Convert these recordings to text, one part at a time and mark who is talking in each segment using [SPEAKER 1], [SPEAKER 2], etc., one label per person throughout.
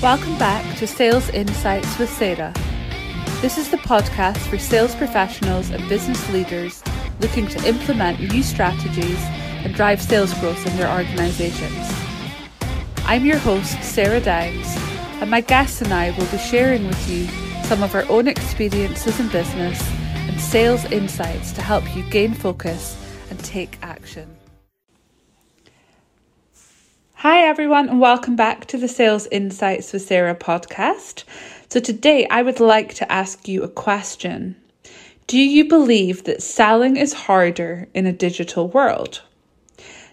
[SPEAKER 1] Welcome back to Sales Insights with Sarah. This is the podcast for sales professionals and business leaders looking to implement new strategies and drive sales growth in their organisations. I'm your host, Sarah Downs, and my guests and I will be sharing with you some of our own experiences in business and sales insights to help you gain focus and take action. Hi, everyone, and welcome back to the Sales Insights with Sarah podcast. So, today I would like to ask you a question Do you believe that selling is harder in a digital world?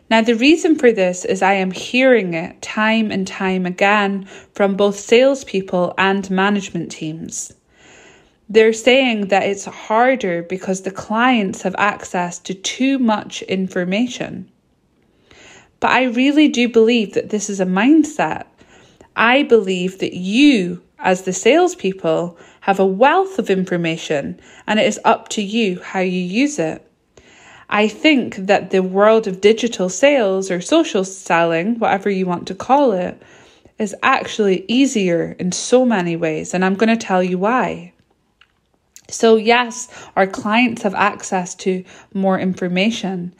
[SPEAKER 1] Now, the reason for this is I am hearing it time and time again from both salespeople and management teams. They're saying that it's harder because the clients have access to too much information. But I really do believe that this is a mindset. I believe that you, as the salespeople, have a wealth of information and it is up to you how you use it. I think that the world of digital sales or social selling, whatever you want to call it, is actually easier in so many ways, and I'm going to tell you why. So, yes, our clients have access to more information,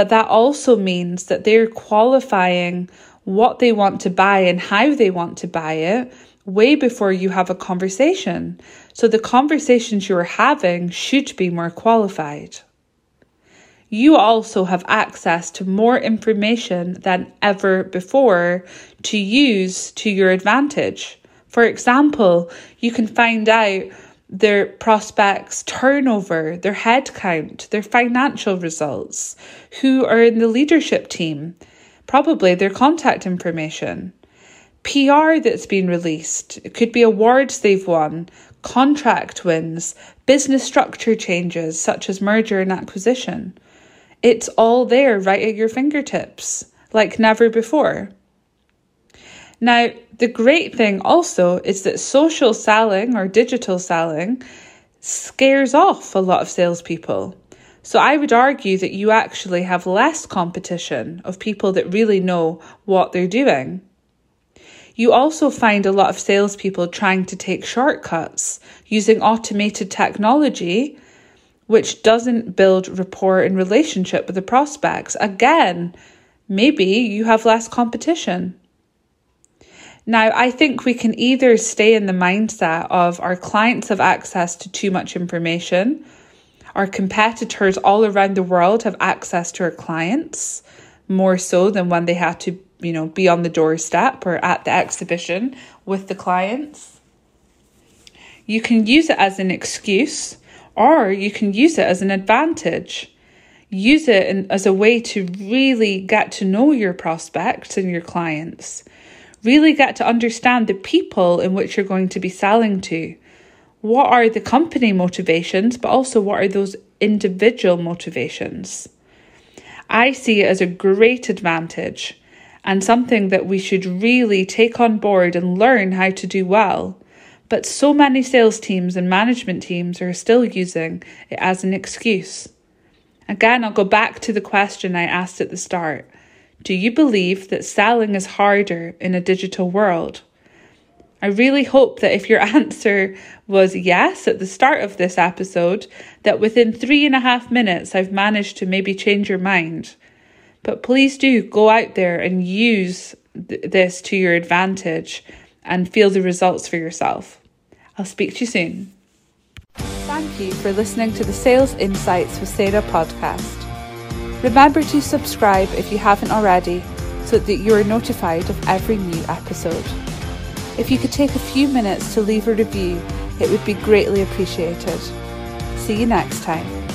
[SPEAKER 1] but that also means that they're qualifying what they want to buy and how they want to buy it way before you have a conversation. So the conversations you're having should be more qualified. You also have access to more information than ever before to use to your advantage. For example, you can find out their prospects' turnover, their headcount, their financial results, who are in the leadership team, probably their contact information. PR that's been released, it could be awards they've won, contract wins, business structure changes such as merger and acquisition. It's all there right at your fingertips, like never before. Now, the great thing also is that social selling or digital selling scares off a lot of salespeople. So I would argue that you actually have less competition of people that really know what they're doing. You also find a lot of salespeople trying to take shortcuts using automated technology, which doesn't build rapport and relationship with the prospects. Again, maybe you have less competition. Now, I think we can either stay in the mindset of our clients have access to too much information, our competitors all around the world have access to our clients more so than when they had to, you know, be on the doorstep or at the exhibition with the clients. You can use it as an excuse or you can use it as an advantage. Use it in, as a way to really get to know your prospects and your clients Really get to understand the people in which you're going to be selling to. What are the company motivations, but also what are those individual motivations? I see it as a great advantage and something that we should really take on board and learn how to do well. But so many sales teams and management teams are still using it as an excuse. Again, I'll go back to the question I asked at the start do you believe that selling is harder in a digital world? I really hope that if your answer was yes at the start of this episode, that within three and a half minutes I've managed to maybe change your mind. But please do go out there and use th- this to your advantage and feel the results for yourself. I'll speak to you soon. Thank you for listening to the Sales Insights with Sarah podcast. Remember to subscribe if you haven't already so that you are notified of every new episode. If you could take a few minutes to leave a review, it would be greatly appreciated. See you next time.